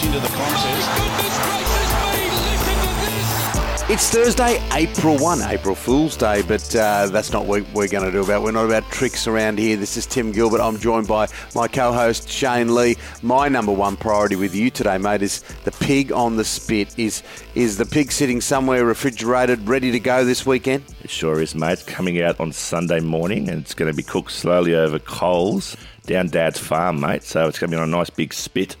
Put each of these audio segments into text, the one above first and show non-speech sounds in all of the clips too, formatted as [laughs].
much into the contest. It's Thursday, April 1, April Fool's Day, but uh, that's not what we're going to do about. We're not about tricks around here. This is Tim Gilbert. I'm joined by my co host, Shane Lee. My number one priority with you today, mate, is the pig on the spit. Is, is the pig sitting somewhere refrigerated, ready to go this weekend? It sure is, mate. Coming out on Sunday morning, and it's going to be cooked slowly over coals down Dad's farm, mate. So it's going to be on a nice big spit.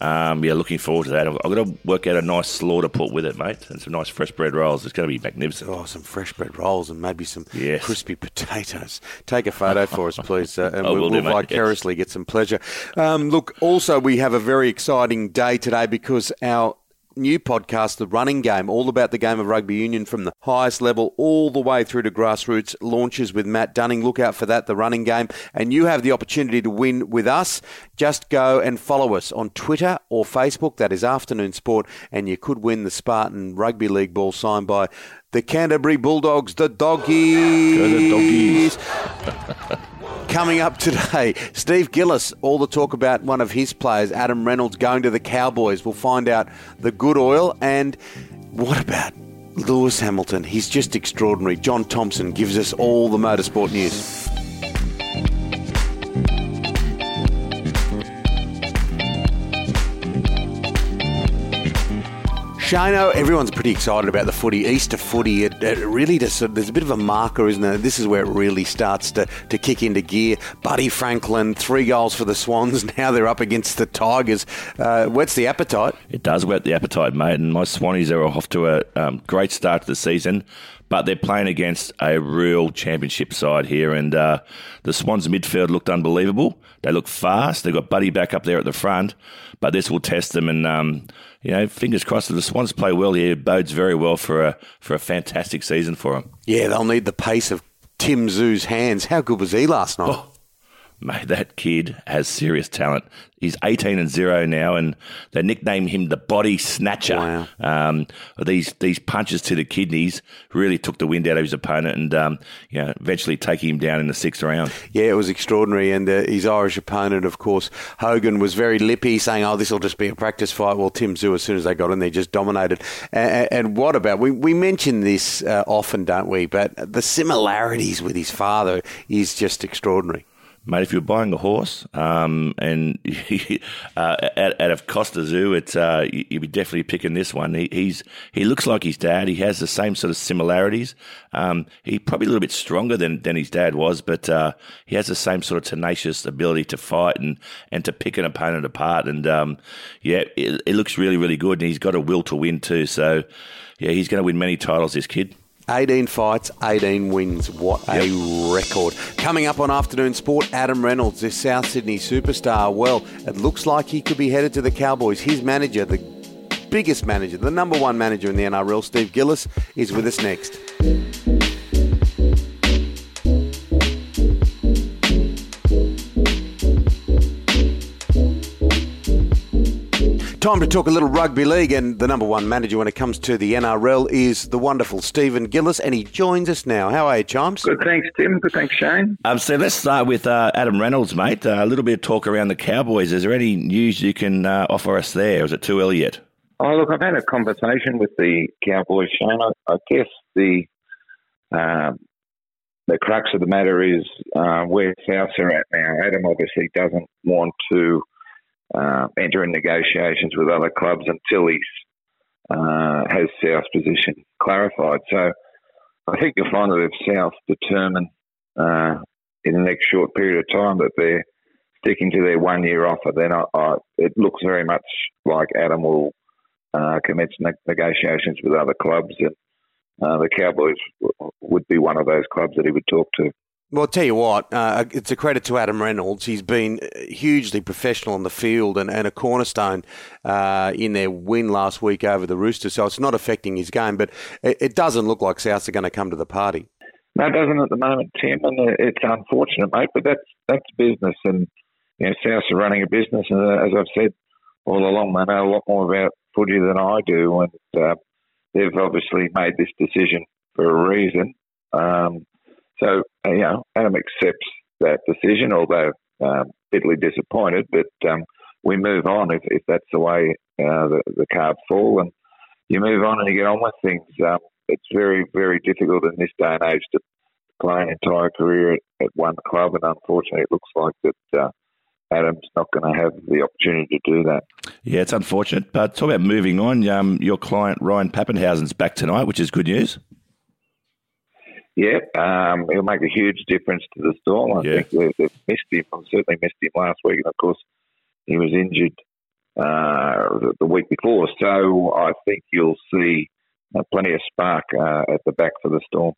Um, yeah, looking forward to that. I've, I've got to work out a nice slaughter put with it, mate, and some nice fresh bread rolls. It's going to be magnificent. Oh, some fresh bread rolls and maybe some Yes. crispy potatoes. Take a photo for us, please, uh, and [laughs] we'll, do, we'll vicariously get some pleasure. Um, look, also, we have a very exciting day today because our new podcast, The Running Game, all about the game of rugby union from the highest level all the way through to grassroots, launches with Matt Dunning. Look out for that, The Running Game. And you have the opportunity to win with us. Just go and follow us on Twitter or Facebook. That is Afternoon Sport. And you could win the Spartan Rugby League ball signed by the Canterbury Bulldogs, the Doggies. Go the doggies. [laughs] Coming up today, Steve Gillis, all the talk about one of his players, Adam Reynolds, going to the Cowboys. We'll find out the good oil. And what about Lewis Hamilton? He's just extraordinary. John Thompson gives us all the motorsport news. Shano, everyone's pretty excited about the footy. Easter footy, it, it really just, there's a bit of a marker, isn't there? This is where it really starts to, to kick into gear. Buddy Franklin, three goals for the Swans. [laughs] Now they're up against the Tigers. Uh, whet's the appetite? It does whet the appetite, mate. And my Swannies are off to a um, great start to the season, but they're playing against a real championship side here. And uh, the Swans midfield looked unbelievable. They look fast. They've got Buddy back up there at the front, but this will test them. And um, you know, fingers crossed. If the Swans play well here, it bodes very well for a for a fantastic season for them. Yeah, they'll need the pace of Tim Tszyu's hands. How good was he last night? Oh, Mate, that kid has serious talent. He's 18 and 0 now, and they nicknamed him the body snatcher. Wow. Um, these these punches to the kidneys really took the wind out of his opponent and um, you know, eventually taking him down in the sixth round. Yeah, it was extraordinary. And uh, his Irish opponent, of course, Hogan, was very lippy, saying, oh, this will just be a practice fight. Well, Tim Tszyu, as soon as they got in there, just dominated. And, and what about, we, we mention this uh, often, don't we? But the similarities with his father is just extraordinary. Mate, if you're buying a horse um, and [laughs] uh, out, of Kostya Tszyu, it's uh, you- you'd be definitely picking this one. He, he's he looks like his dad. He has the same sort of similarities. Um, he's probably a little bit stronger than, than his dad was, but uh, he has the same sort of tenacious ability to fight and, and to pick an opponent apart. And um, yeah, it, it looks really really good. And he's got a will to win too. So yeah, he's going to win many titles. This kid. 18 fights, 18 wins. What a record. Coming up on Afternoon Sport, Adam Reynolds, this South Sydney superstar. Well, it looks like he could be headed to the Cowboys. His manager, the biggest manager, the number one manager in the NRL, Steve Gillis, is with us next. Time to talk a little rugby league, and the number one manager when it comes to the NRL is the wonderful Stephen Gillis, and he joins us now. How are you, Chimes? Good, thanks, Tim. Good, thanks, Shane. Um, so let's start with uh, Adam Reynolds, mate. Uh, a little bit of talk around the Cowboys. Is there any news you can uh, offer us there? Is it too early yet? Oh, look, I've had a conversation with the Cowboys, Shane. I, I guess the um, the crux of the matter is uh, where Souths are at now. Adam obviously doesn't want to uh, enter in negotiations with other clubs until he's uh, has South's position clarified. So I think you'll find that if South determine uh, in the next short period of time that they're sticking to their one year offer, then I, I, it looks very much like Adam will uh, commence ne- negotiations with other clubs, and uh, the Cowboys w- would be one of those clubs that he would talk to. Well, I'll tell you what, uh, it's a credit to Adam Reynolds. He's been hugely professional on the field and, and a cornerstone uh, in their win last week over the Roosters. So it's not affecting his game, but it, it doesn't look like Souths are going to come to the party. No, it doesn't at the moment, Tim, and uh, it's unfortunate, mate. But that's that's business, and you know, Souths are running a business, and uh, as I've said all along, they know a lot more about footy than I do, and uh, they've obviously made this decision for a reason. Um, so, uh, you know, Adam accepts that decision, although um, bitterly disappointed. But um, we move on if, if that's the way uh, the, the cards fall, and you move on and you get on with things. Um, it's very, very difficult in this day and age to play an entire career at, one club, and unfortunately, it looks like that. Uh, Adam's not going to have the opportunity to do that. Yeah, it's unfortunate. But talk about moving on. Um, your client Ryan Papenhuyzen's back tonight, which is good news. Yeah, um, it'll make a huge difference to the Storm. I Yeah. think they, they've missed him. I Certainly missed him last week, and of course he was injured uh, the, the week before. So I think you'll see uh, plenty of spark uh, at the back for the Storm.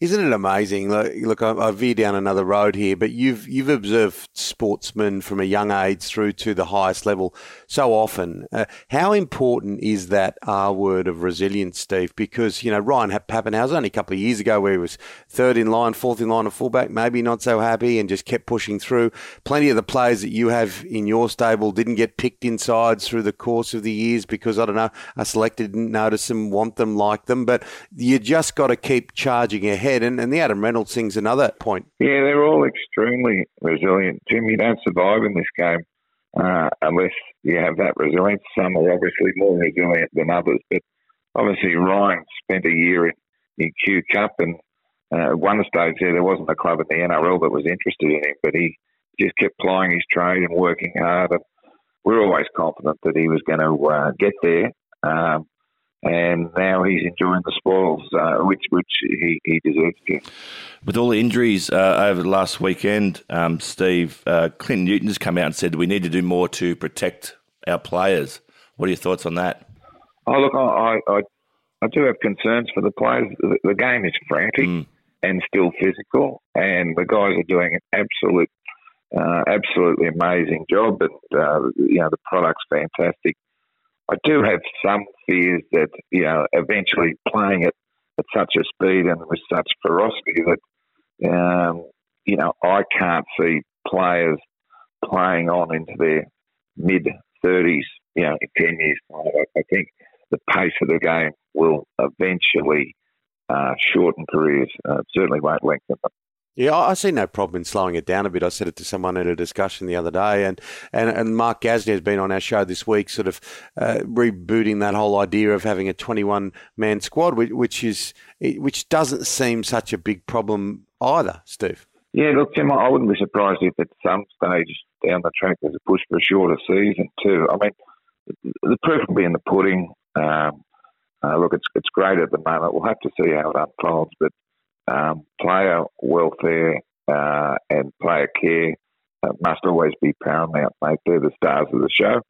Isn't it amazing? Look, look I, I veer down another road here, but you've you've observed sportsmen from a young age through to the highest level so often. Uh, how important is that R word of resilience, Steve? Because you know Ryan Papenhuyzen only a couple of years ago, where he was third in line, fourth in line of fullback, maybe not so happy, and just kept pushing through. Plenty of the players that you have in your stable didn't get picked in sides through the course of the years because I don't know, a selector didn't notice them, want them, like them. But you just got to keep charging ahead. And, and the Adam Reynolds thing's another point. Yeah, they're all extremely resilient. Tim, you don't survive in this game uh, unless you have that resilience. Some are obviously more resilient than others, but obviously Ryan spent a year in, in Q Cup and uh, at one stage there, there wasn't a club in the NRL that was interested in him, but he just kept plying his trade and working hard. And we're always confident that he was going to uh, get there. Um, and now he's enjoying the spoils, uh, which which he, he deserves to. With all the injuries uh, over the last weekend, um, Steve, uh, Clinton Newton has come out and said we need to do more to protect our players. What are your thoughts on that? Oh, look, I, I, I do have concerns for the players. The, the game is frantic Mm. and still physical, and the guys are doing an absolute, uh, absolutely amazing job. And uh, you know, the product's fantastic. I do have some fears that you know, eventually playing it at such a speed and with such ferocity that um, you know, I can't see players playing on into their mid thirties. You know, in ten years' I, think the pace of the game will eventually uh, shorten careers. Uh, it certainly won't lengthen them. Yeah, I see no problem in slowing it down a bit. I said it to someone in a discussion the other day, and, and, and Mark Gasnier has been on our show this week, sort of uh, rebooting that whole idea of having a 21 man squad, which, which is which doesn't seem such a big problem either, Steve. Yeah, look, Tim, I wouldn't be surprised if at some stage down the track there's a push for a shorter season too. I mean, the proof will be in the pudding. Um, uh, look, it's it's great at the moment. We'll have to see how it unfolds, but um, player welfare uh, and player care uh, must always be paramount, mate. They're the stars of the show,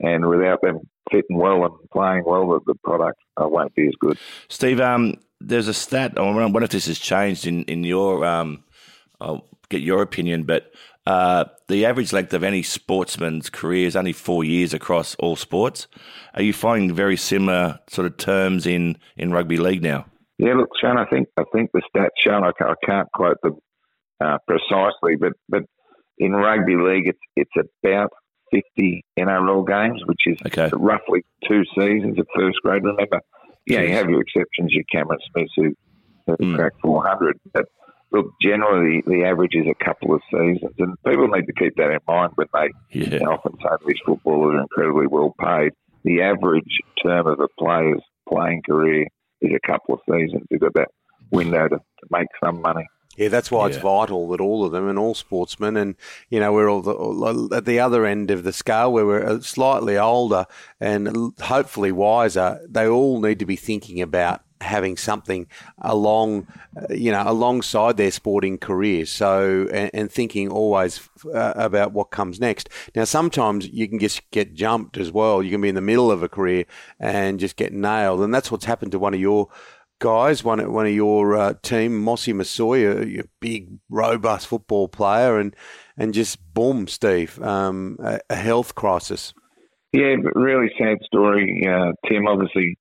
and without them fitting well and playing well, the, the product uh, won't be as good. Steve, um, there's a stat. I wonder if this has changed in in your. Um, I'll get your opinion, but uh, the average length of any sportsman's career is only four years across all sports. Are you finding very similar sort of terms in, in rugby league now? Yeah, look, Sean, I think I think the stats shown. I can't, I can't quote them uh, precisely, but but in rugby league, it's it's about fifty NRL games, which is Okay. roughly two seasons of first grade. Remember, yeah, you have your exceptions, your Cameron Smiths who, who Mm. cracked four hundred, but look, generally the average is a couple of seasons, and people need to keep that in mind when they Yeah. they often say these footballers are incredibly well paid. The average term of a player's playing career is a couple of seasons. You've got that window to, to make some money. Yeah, that's why it's vital that all of them and all sportsmen, and you know, we're all, the, all at the other end of the scale where we're uh, slightly older and hopefully wiser. They all need to be thinking about having something along, uh, you know, alongside their sporting careers. So, and, and thinking always uh, about what comes next. Now, sometimes you can just get jumped as well. You can be in the middle of a career and just get nailed, and that's what's happened to one of your guys, one one of your uh, team, Mossy Masoe, a, big, robust football player, and and just boom, Steve, um, a, a health crisis. Yeah, really sad story. Uh, Tim, obviously,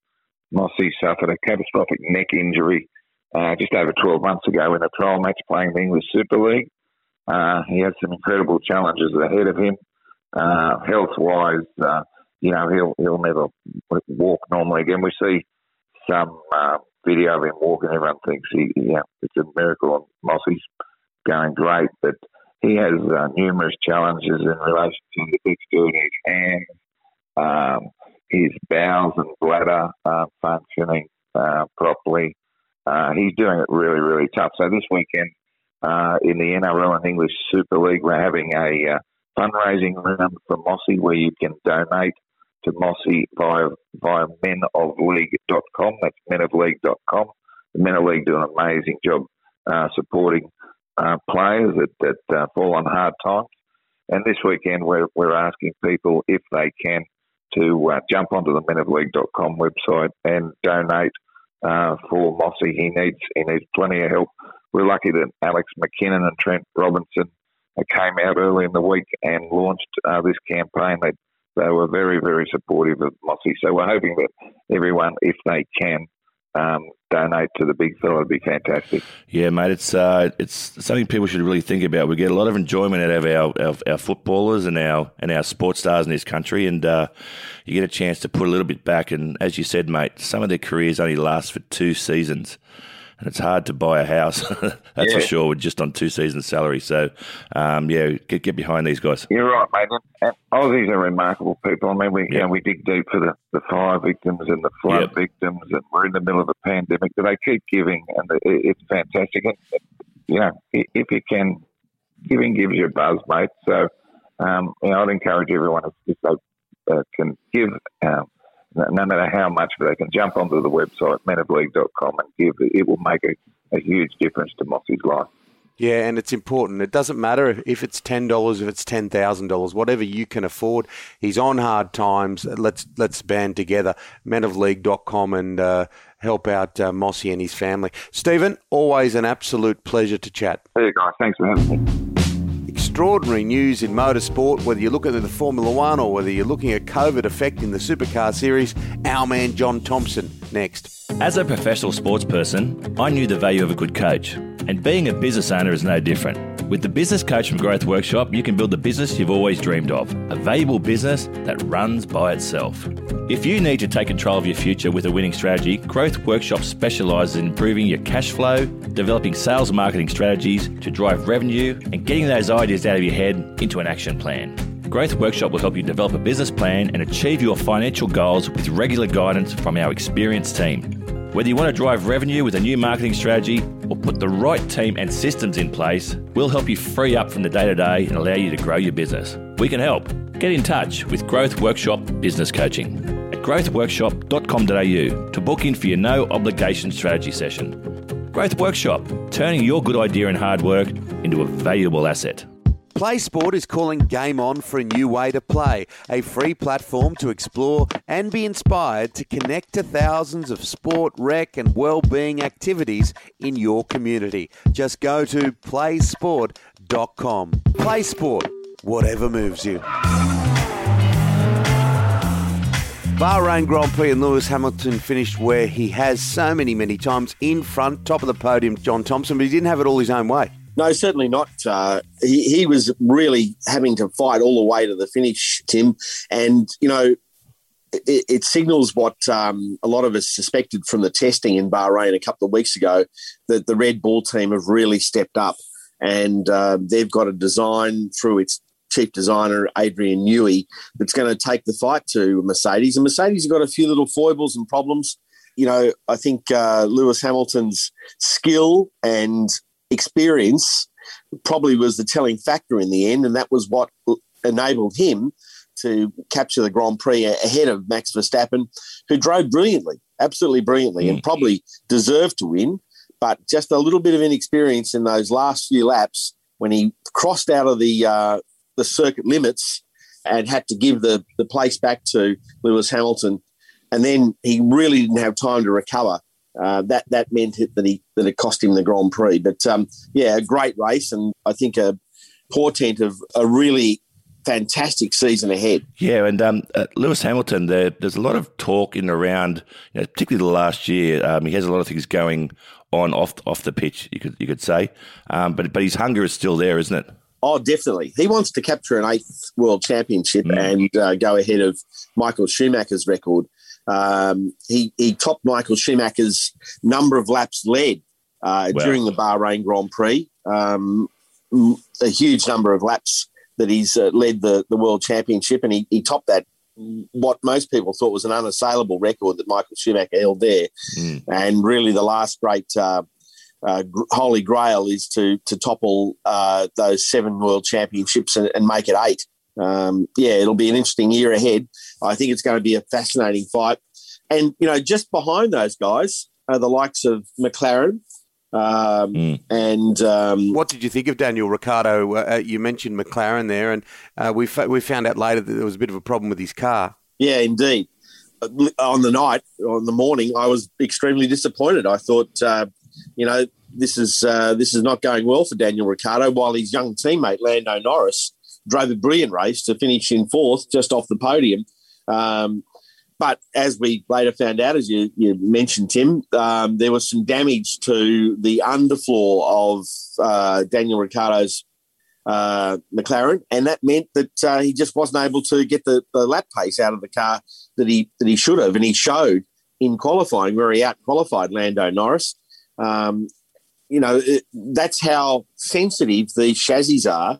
Mossy suffered a catastrophic neck injury uh, just over 12 months ago in a trial match playing the English Super League. Uh, he has some incredible challenges ahead of him. Uh, health wise, uh, you know, he'll, he'll never walk normally again. We see some uh, video of him walking, everyone thinks he, know, it's a miracle Mossy's going great, but he has uh, numerous challenges in relation to the big in his hands, um, his bowels and bladder uh, functioning uh, properly. Uh, he's doing it really, really tough. So this weekend uh, in the NRL and English Super League, we're having a uh, fundraising round for Mossy where you can donate to Mossy via, via menofleague.com. That's menofleague.com. The Men of League do an amazing job uh, supporting players that, that fall on hard times. And this weekend, we're, we're asking people if they can to uh, jump onto the menofleague.com website and donate uh, for Mossy. He needs he needs plenty of help. We're lucky that Alex McKinnon and Trent Robinson came out early in the week and launched uh, this campaign. They they were very very supportive of Mossy. So we're hoping that everyone, if they can, um, donate to the big fella would be fantastic. Yeah, mate, it's uh, it's something people should really think about. We get a lot of enjoyment out of our, our, our footballers and our and our sports stars in this country, and uh, you get a chance to put a little bit back. And as you said, mate, some of their careers only last for two seasons and it's hard to buy a house. [laughs] That's yeah. for sure, with just on two seasons' salary. So, um, yeah, get, get behind these guys. You're right, mate. And Aussies are remarkable people. I mean, we you know, we dig deep for the, the fire victims and the flood yep. victims, and we're in the middle of a pandemic, but they keep giving, and it's fantastic. And you know, if you can, giving gives you a buzz, mate. So, um, you know, I'd encourage everyone if they uh, can give. Um, no matter how much, but they can jump onto the website, menofleague.com, and give. It will make a, a huge difference to Mossy's life. Yeah, and it's important. It doesn't matter if it's ten dollars, if it's ten thousand dollars, whatever you can afford. He's on hard times. Let's let's band together. Menofleague.com and uh, help out uh, Mossy and his family. Stephen, always an absolute pleasure to chat. Hey guys, thanks for having me extraordinary news in motorsport, whether you're looking at the Formula One or whether you're looking at COVID affecting the Supercar Series. Our man John Thompson next. As a professional sports person, I knew the value of a good coach, and being a business owner is no different. With the Business Coach from Growth Workshop, you can build the business you've always dreamed of a valuable business that runs by itself. If you need to take control of your future with a winning strategy, Growth Workshop specialises in improving your cash flow, developing sales and marketing strategies to drive revenue, and getting those ideas out of your head into an action plan. Growth Workshop will help you develop a business plan and achieve your financial goals with regular guidance from our experienced team. Whether you want to drive revenue with a new marketing strategy or put the right team and systems in place, we'll help you free up from the day to day and allow you to grow your business. We can help. Get in touch with Growth Workshop Business Coaching at growthworkshop.com.au to book in for your no obligation strategy session. Growth Workshop, turning your good idea and hard work into a valuable asset. PlaySport is calling Game On for a new way to play, a free platform to explore and be inspired to connect to thousands of sport, rec, and well-being activities in your community. Just go to playsport.com. PlaySport, whatever moves you. Bahrain Grand Prix and Lewis Hamilton finished where he has so many, many times in front, top of the podium, John Thompson, but he didn't have it all his own way. No, certainly not. Uh, he, he was really having to fight all the way to the finish, Tim. And, you know, it, it signals what um, a lot of us suspected from the testing in Bahrain a couple of weeks ago that the Red Bull team have really stepped up. And uh, they've got a design through its chief designer, Adrian Newey, that's going to take the fight to Mercedes. And Mercedes have got a few little foibles and problems. You know, I think uh, Lewis Hamilton's skill and experience probably was the telling factor in the end, and that was what enabled him to capture the Grand Prix ahead of Max Verstappen, who drove brilliantly, absolutely brilliantly, mm. and probably deserved to win. But just a little bit of inexperience in those last few laps when he crossed out of the uh, the circuit limits and had to give the, the place back to Lewis Hamilton. And then he really didn't have time to recover uh, that that meant that he that it cost him the Grand Prix. But um, yeah, a great race, and I think a portent of a really fantastic season ahead. Yeah, and um, uh, Lewis Hamilton, there, there's a lot of talk in around, you know, particularly the last year. Um, he has a lot of things going on off off the pitch. You could you could say, um, but but his hunger is still there, isn't it? Oh, definitely. He wants to capture an eighth world championship mm. and uh, go ahead of Michael Schumacher's record. Um, he, he topped Michael Schumacher's number of laps led uh, wow. during the Bahrain Grand Prix. Um, a huge number of laps that he's uh, led the, the World Championship, and he, he topped that what most people thought was an unassailable record that Michael Schumacher held there. Mm. And really, the last great uh, uh, holy grail is to to topple uh, those seven world championships and, and make it eight. Um, yeah, it'll be an interesting year ahead. I think it's going to be a fascinating fight. And you know, just behind those guys are the likes of McLaren. Um, mm. And um, what did you think of Daniel Ricciardo? Uh, uh you mentioned McLaren there, and uh, we fa- we found out later that there was a bit of a problem with his car. Yeah, indeed. Uh, on the night, on the morning, I was extremely disappointed. I thought uh, you know, this is uh, this is not going well for Daniel Ricciardo. While his young teammate Lando Norris drove a brilliant race to finish in fourth, just off the podium. Um, but as we later found out, as you, you mentioned, Tim, um, there was some damage to the underfloor of uh, Daniel Ricciardo's uh, McLaren, and that meant that uh, he just wasn't able to get the, the, lap pace out of the car that he that he should have, and he showed in qualifying where he out qualified Lando Norris. Um, you know, it, that's how sensitive these chassis are.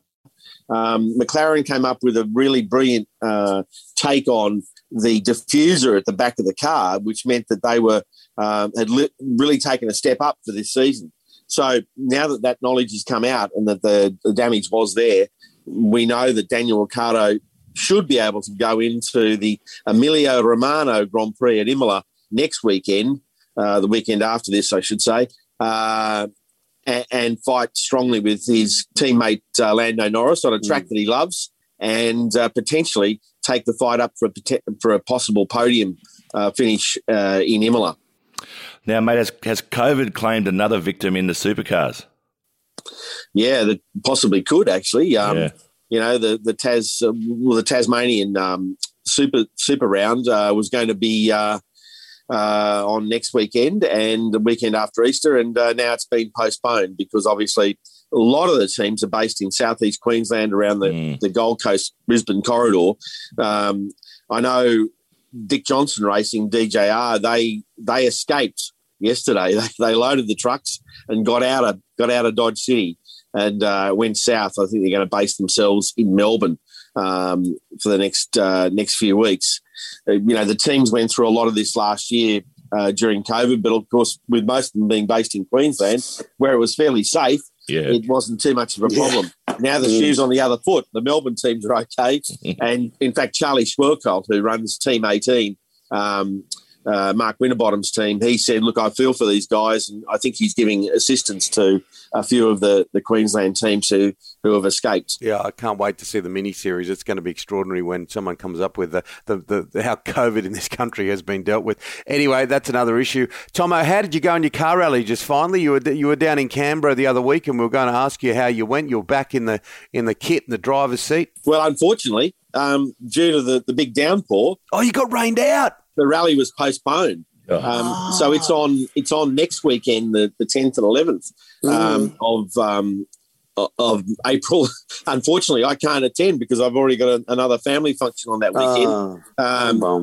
Um, McLaren came up with a really brilliant uh, take on the diffuser at the back of the car, which meant that they were um, had li- really taken a step up for this season. So now that that knowledge has come out and that the, the damage was there, we know that Daniel Ricciardo should be able to go into the Emilia Romagna Grand Prix at Imola next weekend uh, the weekend after this, I should say, uh, and, and, fight strongly with his teammate uh, Lando Norris on a track mm. that he loves, and uh, potentially take the fight up for a, for a possible podium uh, finish in Imola. Now, mate, has, has COVID claimed another victim in the supercars? Yeah, that possibly could actually. Um, yeah. You know, the the Tas well, the Tasmanian um, super super round uh, was going to be uh, on next weekend and the weekend after Easter, and uh, now it's been postponed because obviously a lot of the teams are based in southeast Queensland around the, mm. the Gold Coast Brisbane corridor. Um, I know Dick Johnson Racing DJR they they escaped yesterday. [laughs] They, they loaded the trucks and got out of got out of Dodge City and uh, went south. I think they're going to base themselves in Melbourne um, for the next uh, next few weeks. Uh, you know, the teams went through a lot of this last year uh, during COVID, but of course, with most of them being based in Queensland, where it was fairly safe, yeah. it wasn't too much of a problem. Yeah. Now the shoe's on the other foot. The Melbourne teams are okay, [laughs] and in fact, Charlie Schwerkolt, who runs Team 18. Um, uh, Mark Winterbottom's team, he said, "Look, I feel for these guys, and I think he's giving assistance to a few of the, the Queensland teams who, who have escaped." Yeah, I can't wait to see the mini series. It's going to be extraordinary when someone comes up with the, the, the, how COVID in this country has been dealt with. Anyway, that's another issue. Tomo, how did you go in your car rally? Just finally, you were you were down in Canberra the other week, and we were going to ask you how you went. You're back in the in the kit in the driver's seat. Well, unfortunately, um, due to the, the big downpour. Oh, you got rained out the rally was postponed. Oh. Um, so it's on it's on next weekend, the the tenth and eleventh um, of um, of April. [laughs] Unfortunately, I can't attend because I've already got a, another family function on that weekend. Oh,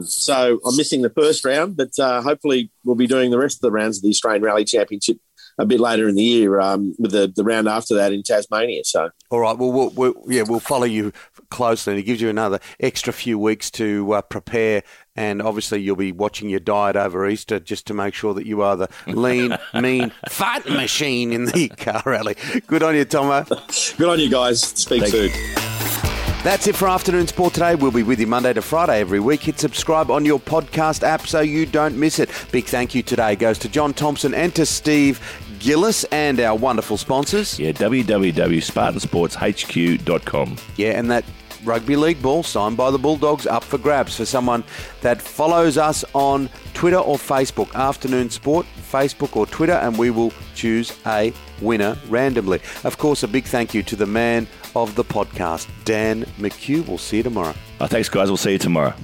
so I'm missing the first round, but uh, hopefully we'll be doing the rest of the rounds of the Australian Rally Championship a bit later in the year um, with the, the round after that in Tasmania. So, all right, well, we'll, we'll yeah, we'll follow you closely, and it gives you another extra few weeks to uh, prepare. And obviously, you'll be watching your diet over Easter just to make sure that you are the lean, [laughs] mean, fat machine in the [laughs] car rally. Good on you, Tomo. Good on you, guys. Speak Thank soon. That's it for Afternoon Sport today. We'll be with you Monday to Friday every week. Hit subscribe on your podcast app so you don't miss it. Big thank you today goes to John Thompson and to Steve Gillis and our wonderful sponsors. Yeah, www.spartansportshq.com. Yeah, and that rugby league ball signed by the Bulldogs up for grabs for someone that follows us on Twitter or Facebook, Afternoon Sport, Facebook or Twitter, and we will choose a winner randomly. Of course, a big thank you to the man of the podcast, Dan McHugh. We'll see you tomorrow. Oh, thanks, guys. We'll see you tomorrow.